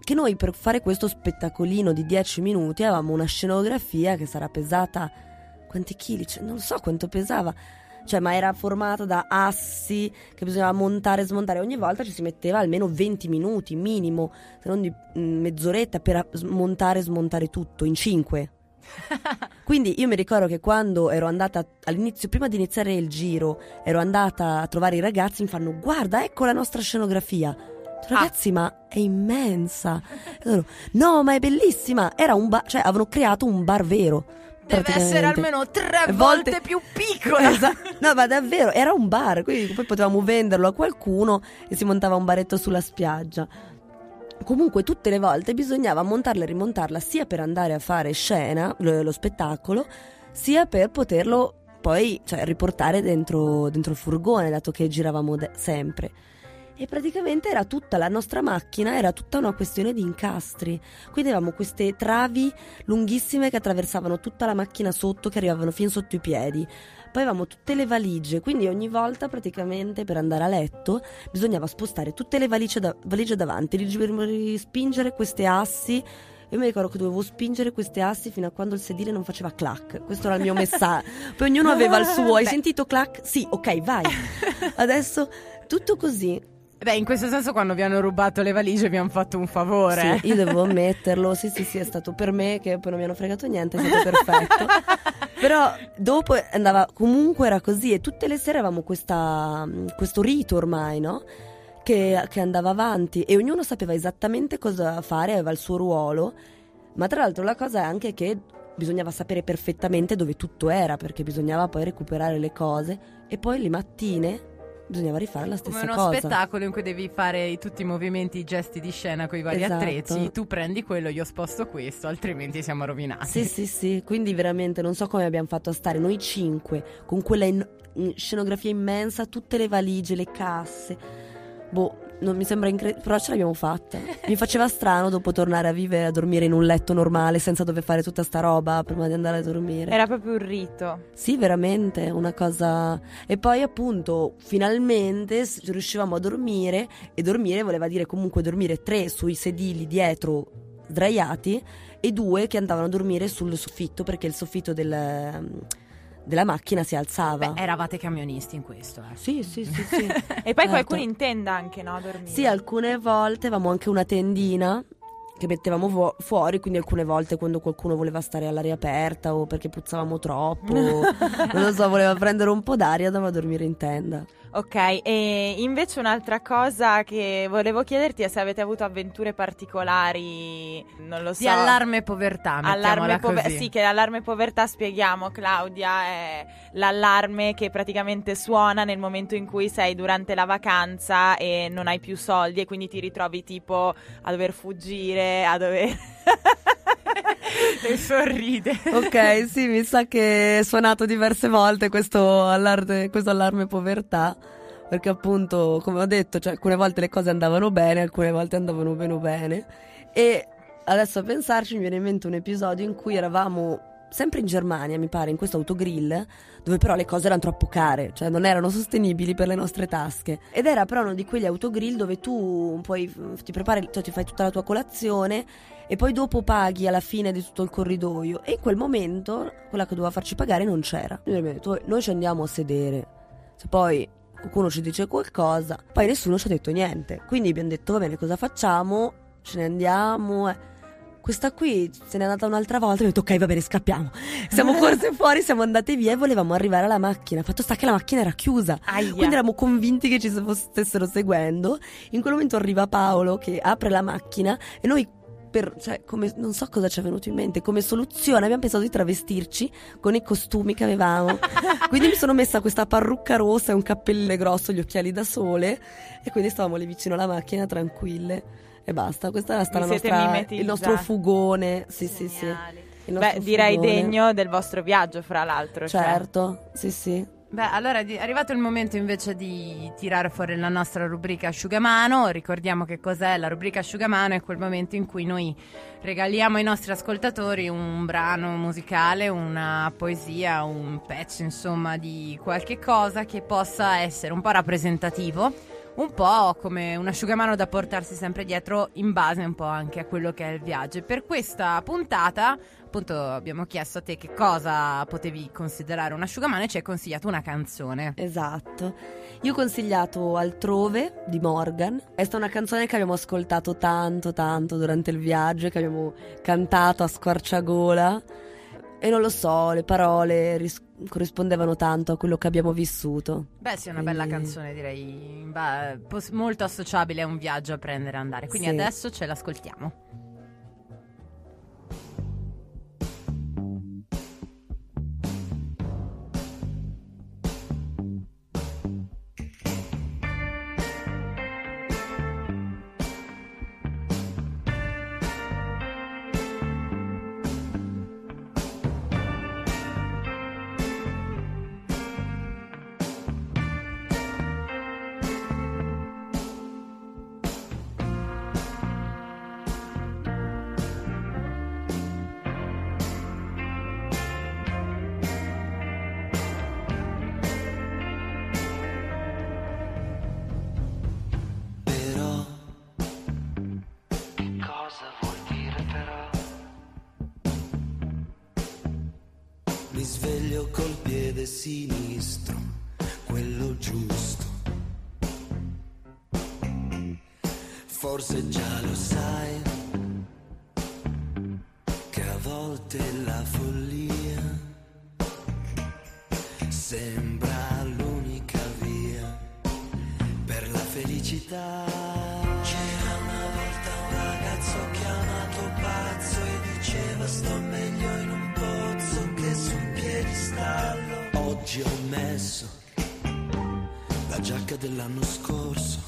che noi per fare questo spettacolino di 10 minuti avevamo una scenografia che sarà pesata quanti chili? Cioè, non so quanto pesava. Cioè, ma era formata da assi che bisognava montare e smontare. Ogni volta ci si metteva almeno 20 minuti minimo, se non di mh, mezz'oretta per smontare e smontare tutto in 5. Quindi io mi ricordo che quando ero andata all'inizio, prima di iniziare il giro, ero andata a trovare i ragazzi, mi fanno guarda, ecco la nostra scenografia. Detto, Ragazzi, ma è immensa. Loro, no, ma è bellissima. Era un bar, cioè avevano creato un bar vero. Deve essere almeno tre E volte, più piccola. Esatto. No, ma davvero, era un bar, quindi poi potevamo venderlo a qualcuno e si montava un baretto sulla spiaggia. Comunque tutte le volte bisognava montarla e rimontarla sia per andare a fare scena, lo, lo spettacolo, sia per poterlo poi cioè, riportare dentro, dentro il furgone, dato che giravamo de- sempre. E praticamente era tutta la nostra macchina, era tutta una questione di incastri. Quindi avevamo queste travi lunghissime che attraversavano tutta la macchina sotto, che arrivavano fin sotto i piedi. Poi avevamo tutte le valigie, quindi ogni volta praticamente per andare a letto bisognava spostare tutte le valigie, da- valigie davanti, ri- spingere queste assi. Io mi ricordo che dovevo spingere queste assi fino a quando il sedile non faceva clac. Questo era il mio messaggio. Poi ognuno aveva il suo. Hai Beh. sentito clac? Sì, ok, vai. Adesso tutto così. Beh, in questo senso quando vi hanno rubato le valigie vi hanno fatto un favore. Sì, io devo ammetterlo, sì sì sì, è stato per me che poi non mi hanno fregato niente, è stato perfetto. Però dopo andava, comunque era così e tutte le sere avevamo questa, questo rito ormai, no? Che, che andava avanti e ognuno sapeva esattamente cosa fare, aveva il suo ruolo, ma tra l'altro la cosa è anche che bisognava sapere perfettamente dove tutto era, perché bisognava poi recuperare le cose e poi le mattine bisognava rifare la Come stessa uno cosa. spettacolo in cui devi fare tutti i movimenti, i gesti di scena con i vari Esatto. attrezzi. Tu prendi quello, io sposto questo, altrimenti siamo rovinati. Sì, sì, sì, quindi veramente non so come abbiamo fatto a stare noi cinque con quella in- in- scenografia immensa, tutte le valigie, le casse. Boh, non mi sembra incredibile, però ce l'abbiamo fatta. Mi faceva strano dopo tornare a vivere, a dormire in un letto normale senza dover fare tutta sta roba prima di andare a dormire. Era proprio un rito. Sì, veramente, una cosa... E poi appunto, finalmente riuscivamo a dormire e dormire voleva dire comunque dormire tre sui sedili dietro sdraiati e due che andavano a dormire sul soffitto perché il soffitto del- della macchina si alzava. Beh, eravate camionisti in questo, eh. Sì, sì, sì, sì. E poi Certo. qualcuno in tenda anche, no? A dormire. Sì, alcune volte avevamo anche una tendina che mettevamo fu- fuori, quindi alcune volte quando qualcuno voleva stare all'aria aperta o perché puzzavamo troppo, non lo so, voleva prendere un po' d'aria, andava a dormire in tenda. Ok, e invece un'altra cosa che volevo chiederti è se avete avuto avventure particolari, non lo so. Di allarme povertà, Allarme pover- così. sì, che l'allarme povertà spieghiamo, Claudia, è l'allarme che praticamente suona nel momento in cui sei durante la vacanza e non hai più soldi e quindi ti ritrovi tipo a dover fuggire, a dover... E sorride. Ok, sì, mi sa che è suonato diverse volte questo allarme, questo allarme povertà. Perché appunto, come ho detto, cioè, alcune volte le cose andavano bene, alcune volte andavano meno bene. E adesso a pensarci mi viene in mente un episodio in cui eravamo sempre in Germania, mi pare, in questo autogrill, dove però le cose erano troppo care, cioè non erano sostenibili per le nostre tasche. Ed era però uno di quegli autogrill dove tu poi ti prepari, cioè ti fai tutta la tua colazione e poi dopo paghi alla fine di tutto il corridoio. E in quel momento quella che doveva farci pagare non c'era. Noi abbiamo detto, noi ci andiamo a sedere. Se poi qualcuno ci dice qualcosa, poi nessuno ci ha detto niente. Quindi abbiamo detto, va bene, cosa facciamo? Ce ne andiamo. eh. Questa qui se n'è andata un'altra volta e ho detto ok va bene scappiamo. Siamo corse fuori siamo andate via e volevamo arrivare alla macchina. Fatto sta che la macchina era chiusa. Aia. quindi eravamo convinti che ci stessero seguendo. In quel momento arriva Paolo che apre la macchina e noi per, cioè, come, non so cosa ci è venuto in mente, come soluzione abbiamo pensato di travestirci con i costumi che avevamo. quindi mi sono messa questa parrucca rossa e un cappellone grosso, gli occhiali da sole e quindi stavamo lì vicino alla macchina tranquille e basta. Questa era nostra, il nostro fugone. Sì, sì, sì. Geniali. Il nostro Beh, direi fugone. degno del vostro viaggio, fra l'altro. cioè. Certo, sì, sì. Beh, allora è arrivato il momento invece di tirare fuori la nostra rubrica asciugamano. Ricordiamo che cos'è la rubrica asciugamano, è quel momento in cui noi regaliamo ai nostri ascoltatori un brano musicale, una poesia, un pezzo, insomma, di qualche cosa che possa essere un po' rappresentativo, un po' come un asciugamano da portarsi sempre dietro in base un po' anche a quello che è il viaggio. Per questa puntata appunto abbiamo chiesto a te che cosa potevi considerare un asciugamano e ci hai consigliato una canzone. Esatto. Io ho consigliato Altrove di Morgan. È stata una canzone che abbiamo ascoltato tanto, tanto durante il viaggio che abbiamo cantato a squarciagola. E non lo so, le parole ris- corrispondevano tanto a quello che abbiamo vissuto. Beh, sì, è una Quindi... bella canzone, direi. Beh, pos- molto associabile a un viaggio a prendere e andare. Quindi sì. adesso ce l'ascoltiamo. Mi sveglio col piede sinistro, quello giusto. Forse già lo sai che a volte la follia sembra l'unica via per la felicità. rimesso la giacca dell'anno scorso.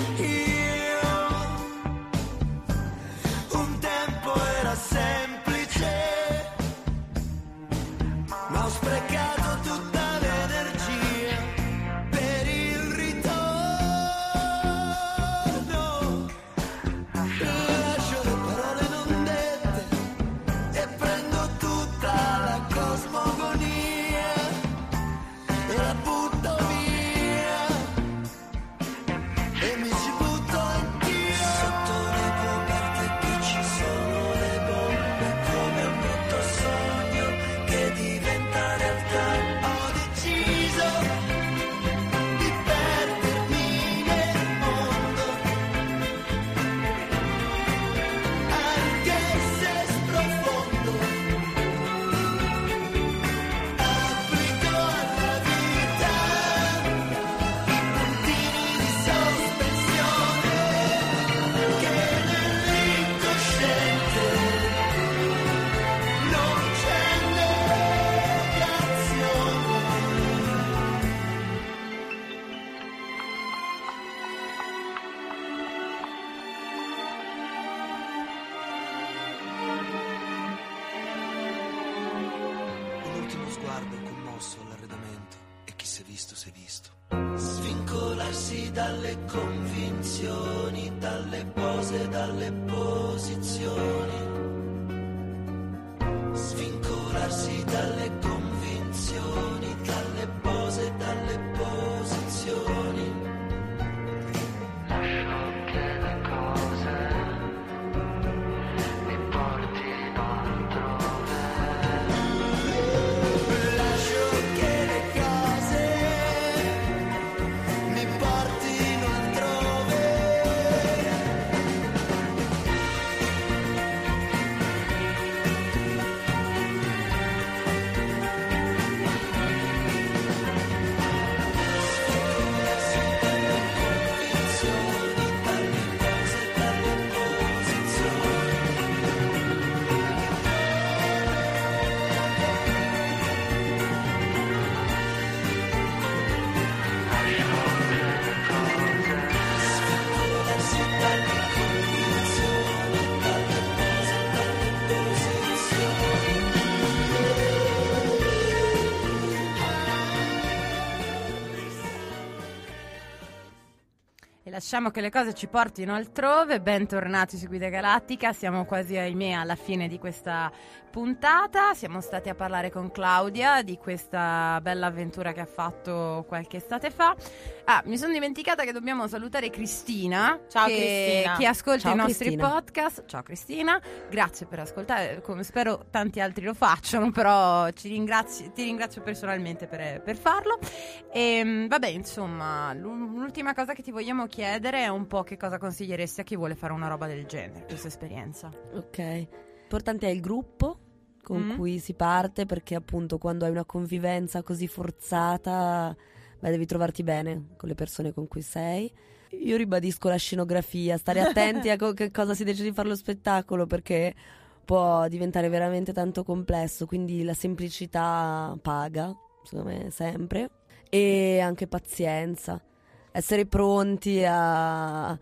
here Lasciamo che le cose ci portino altrove. Bentornati su Guida Galattica. Siamo quasi, ahimè, alla fine di questa puntata. Siamo stati a parlare con Claudia di questa bella avventura che ha fatto qualche estate fa. Ah, mi sono dimenticata che dobbiamo salutare Cristina. Ciao, che, Cristina. Che ascolta Ciao, i nostri Cristina. podcast. Ciao Cristina, grazie per ascoltare. Come spero tanti altri lo facciano, però ci ringrazi- ti ringrazio personalmente per, per farlo. E vabbè, insomma, l'u- l'ultima cosa che ti vogliamo chiedere è un po' che cosa consiglieresti a chi vuole fare una roba del genere, questa esperienza. Ok. Importante è il gruppo con Mm. cui si parte perché appunto quando hai una convivenza così forzata, beh, devi trovarti bene con le persone con cui sei. Io ribadisco la scenografia, stare attenti a co- che cosa si decide di fare lo spettacolo perché può diventare veramente tanto complesso, quindi la semplicità paga, secondo me, sempre. E anche pazienza, essere pronti a,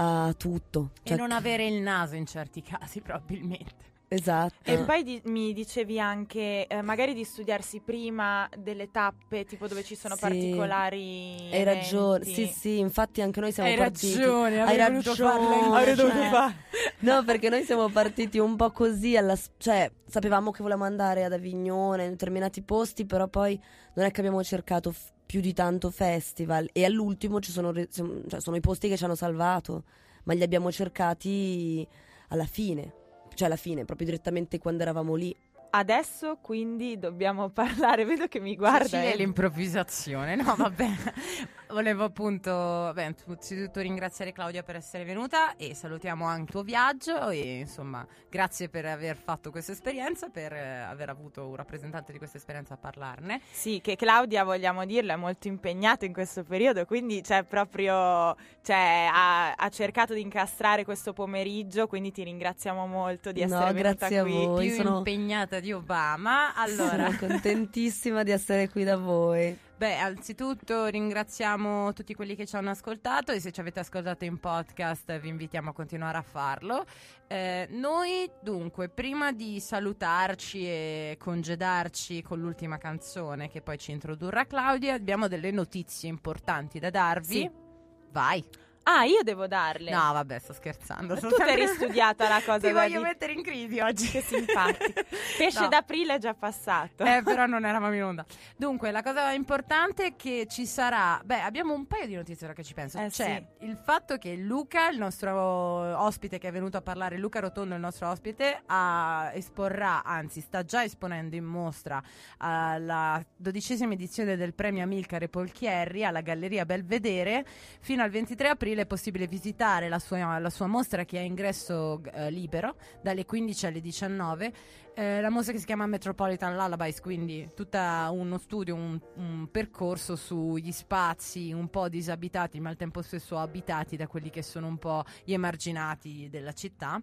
a tutto. E Cioè, non avere il naso in certi casi, probabilmente. Esatto. E poi di- mi dicevi anche eh, magari di studiarsi prima delle tappe, tipo dove ci sono Sì. particolari. Hai ragione, sì, sì, infatti anche noi siamo Hai partiti. ragione, Hai ragione. io. Avrei dovuto cioè- fare. No, perché noi siamo partiti un po' così, alla cioè sapevamo che volevamo andare ad Avignone, in determinati posti, però poi non è che abbiamo cercato f- più di tanto festival e all'ultimo ci sono, cioè, sono i posti che ci hanno salvato, ma li abbiamo cercati alla fine, cioè alla fine, proprio direttamente quando eravamo lì. Adesso quindi dobbiamo parlare, vedo che mi guarda. Cecilia eh. è l'improvvisazione, no vabbè, volevo appunto, beh, innanzitutto ringraziare Claudia per essere venuta e salutiamo anche il tuo viaggio e insomma grazie per aver fatto questa esperienza, per eh, aver avuto un rappresentante di questa esperienza a parlarne. Sì, che Claudia, vogliamo dirlo, è molto impegnata in questo periodo, quindi c'è proprio, cioè, ha, ha cercato di incastrare questo pomeriggio, quindi ti ringraziamo molto di No, essere venuta grazie a qui. voi. Più sono- impegnata di Obama, allora... Sono contentissima di essere qui da voi. Beh, anzitutto ringraziamo tutti quelli che ci hanno ascoltato e se ci avete ascoltato in podcast vi invitiamo a continuare a farlo. Eh, noi dunque, prima di salutarci e congedarci con l'ultima canzone che poi ci introdurrà Claudia, abbiamo delle notizie importanti da darvi. Sì. Vai. Ah, io devo darle. No, vabbè, sto scherzando. Tu ti eri sempre- studiata la cosa Ti voglio mettere in crisi oggi. Che simpatico. Pesce No. d'aprile è già passato. Eh, però non eravamo in onda. Dunque, la cosa importante è che ci sarà. Beh, abbiamo un paio di notizie ora che ci penso. Eh, C'è il fatto che Luca, il nostro ospite che è venuto a parlare, Luca Rotondo, il nostro ospite, ha- esporrà, anzi, sta già esponendo in mostra alla dodicesima edizione del premio Amilcare Polchieri alla Galleria Belvedere. Fino al 23 aprile è possibile visitare la sua, la sua mostra che è ingresso eh, libero dalle 15 alle 19. Eh, la mostra che si chiama Metropolitan Lullabies, quindi tutto uno studio, un, un percorso sugli spazi un po' disabitati, ma al tempo stesso abitati da quelli che sono un po' gli emarginati della città.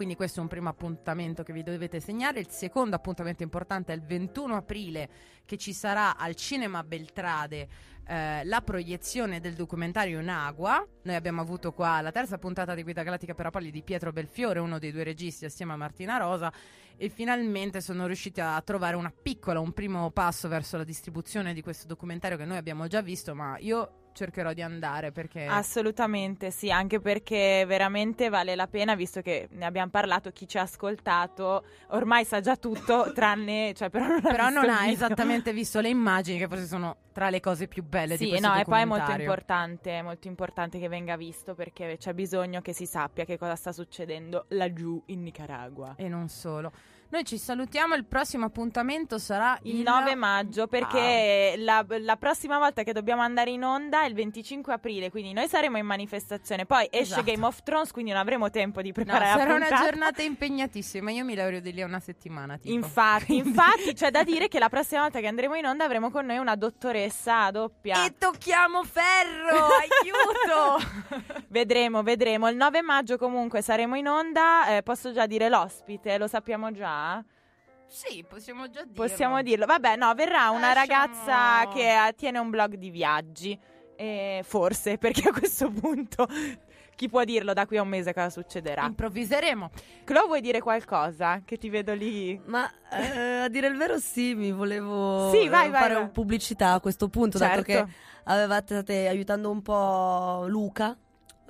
Quindi questo è un primo appuntamento che vi dovete segnare. Il secondo appuntamento importante è il 21 aprile che ci sarà al Cinema Beltrade eh, la proiezione del documentario in agua. Noi abbiamo avuto qua la terza puntata di Guida Galattica per Apolli di Pietro Belfiore, uno dei due registi assieme a Martina Rosa e finalmente sono riusciti a trovare una piccola, un primo passo verso la distribuzione di questo documentario che noi abbiamo già visto, ma io cercherò di andare perché Assolutamente sì, anche perché veramente vale la pena, visto che ne abbiamo parlato, chi ci ha ascoltato ormai sa già tutto, tranne, cioè però non ha, però visto non ha esattamente visto le immagini che forse sono tra le cose più belle di Sì, questo no, e poi è molto importante, è molto importante che venga visto perché c'è bisogno che si sappia che cosa sta succedendo laggiù in Nicaragua. E non solo. Noi ci salutiamo, il prossimo appuntamento sarà Il 9 maggio, perché la, la prossima volta che dobbiamo andare in onda è il 25 aprile, quindi noi saremo in manifestazione. Poi esce Esatto. Game of Thrones, quindi non avremo tempo di No, preparare la sarà una giornata impegnatissima. Io mi laureo di lì a una settimana. Tipo. Infatti, Quindi- infatti c'è da dire che la prossima volta che andremo in onda avremo con noi una dottoressa a doppia. E tocchiamo ferro! aiuto! Vedremo, vedremo. Il 9 maggio comunque saremo in onda. Eh, posso già dire l'ospite, lo sappiamo già? Sì, possiamo già dirlo. Possiamo dirlo. Vabbè, no, verrà una Lasciamo- ragazza che tiene un blog di viaggi. Eh, forse, perché a questo punto chi può dirlo da qui a un mese cosa succederà? Improvviseremo. Chloe, vuoi dire qualcosa? Che ti vedo lì. Ma eh, a dire il vero sì, mi volevo Sì, vai, eh, vai, fare vai. un pubblicità a questo punto, dato Certo. che avevate state aiutando un po' Luca.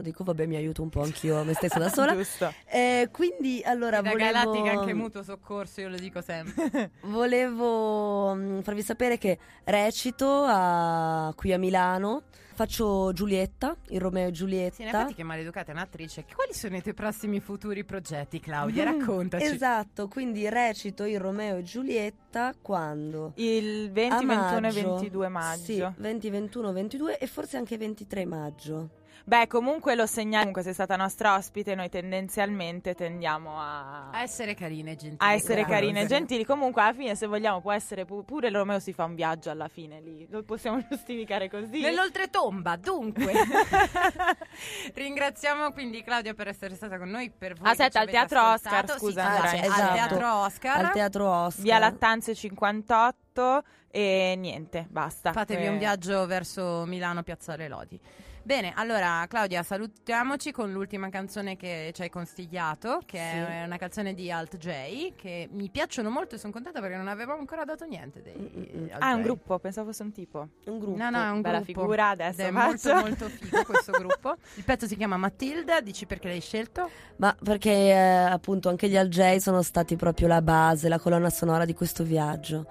Lo dico, vabbè, mi aiuto un po' anch'io me stessa da sola. Giusto. Eh, quindi allora da volevo, Galattica anche mutuo soccorso, io lo dico sempre. volevo mm, farvi sapere che recito a- qui a Milano. Faccio Giulietta, il Romeo e Giulietta. Sì, in effetti che maleducata è un'attrice. Quali sono i tuoi prossimi futuri progetti, Claudia? Raccontaci. Esatto, quindi recito il Romeo e Giulietta quando? Il 20, A 21 e maggio. 22 maggio. Sì, 20, 21, 22 e forse anche 23 maggio. Beh, comunque lo segnalo. Comunque sei stata nostra ospite, noi tendenzialmente tendiamo a, A essere carine e gentili. a essere Grazie. carine e gentili. Comunque, alla fine, se vogliamo, può essere pu- pure Romeo si fa un viaggio alla fine lì. Lo possiamo giustificare così. Nell'oltretomba, dunque. Ringraziamo quindi Claudia per essere stata con noi. Per voi Aspetta, ci al Teatro Oscar, ascoltato. scusa, Sì, Andrea. al Esatto. Teatro Oscar. Al Teatro Oscar. Via Lattanze 58 e niente, basta. Fatevi Eh, un viaggio verso Milano, Piazzale Lodi. Bene, allora Claudia, salutiamoci con l'ultima canzone che ci hai consigliato, che è una canzone di Alt J, che mi piacciono molto e sono contenta perché non avevamo ancora dato niente dei. Alt Ah, è un gruppo, pensavo fosse un tipo. Un gruppo. No, no, è un Bella gruppo. figura, adesso Ed è faccio. molto molto figo questo gruppo. Il pezzo si chiama Matilda, dici perché l'hai scelto? Ma perché eh, appunto anche gli Al J sono stati proprio la base, la colonna sonora di questo viaggio.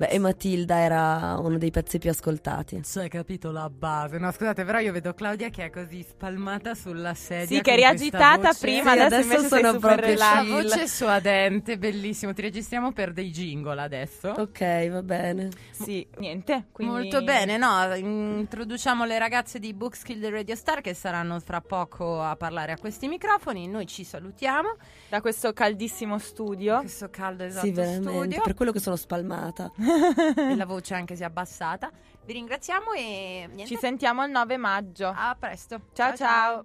Beh, e Matilda era uno dei pezzi più ascoltati. Ci hai capito la base. No, scusate, però io vedo Claudia che è così spalmata sulla sedia. Sì, che con eri questa agitata voce. prima, Sì, adesso, adesso sono proprio. La voce suadente, bellissimo. Ti registriamo per dei jingle adesso. Ok, va bene. Sì, niente. Quindi... Molto bene, no? Introduciamo le ragazze di Bookskill del Radio Star che saranno fra poco a parlare a questi microfoni. Noi ci salutiamo. Da questo caldissimo studio. Questo caldo esatto sì, veramente. studio. Per quello che sono spalmata. E la voce anche si è abbassata. Vi ringraziamo e niente. Ci sentiamo il 9 maggio. a presto. ciao. ciao.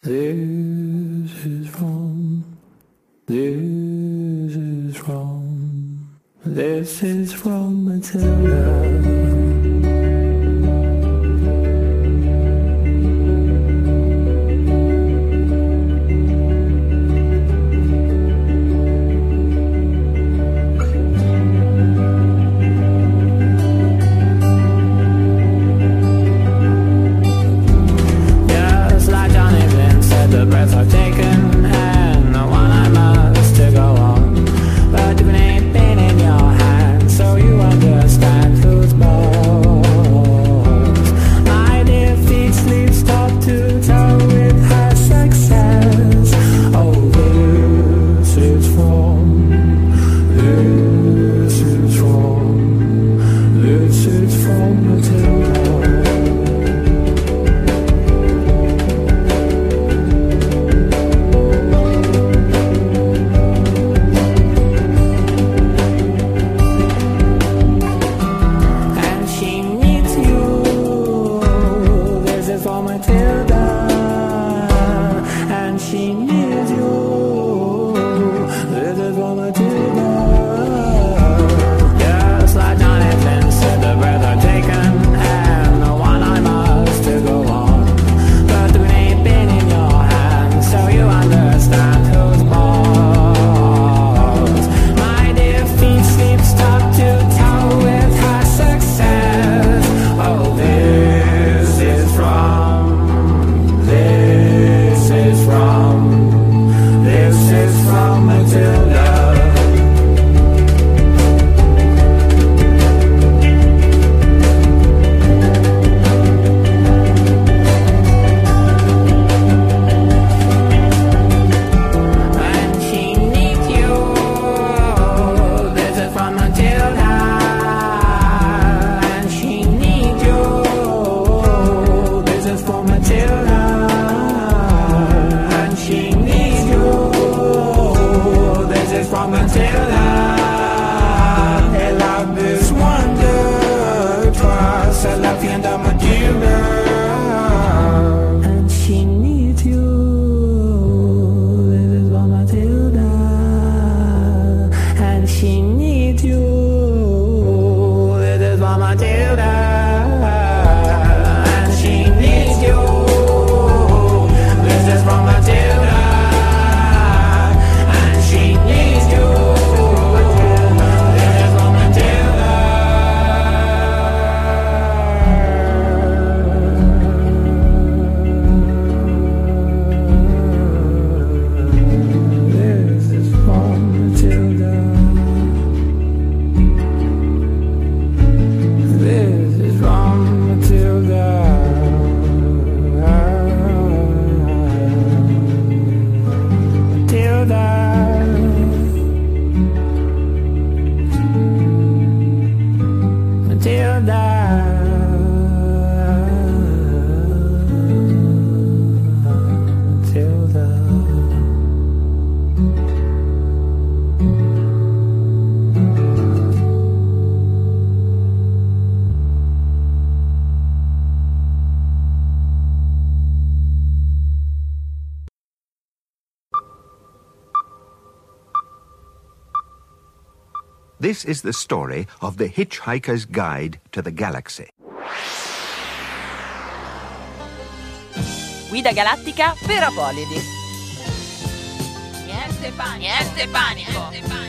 This is wrong. This is wrong. This is Matilda. This is the story of the Hitchhiker's Guide to the Galaxy. Guida galattica per Apolidi. Niente panico. Niente panico. Niente panico.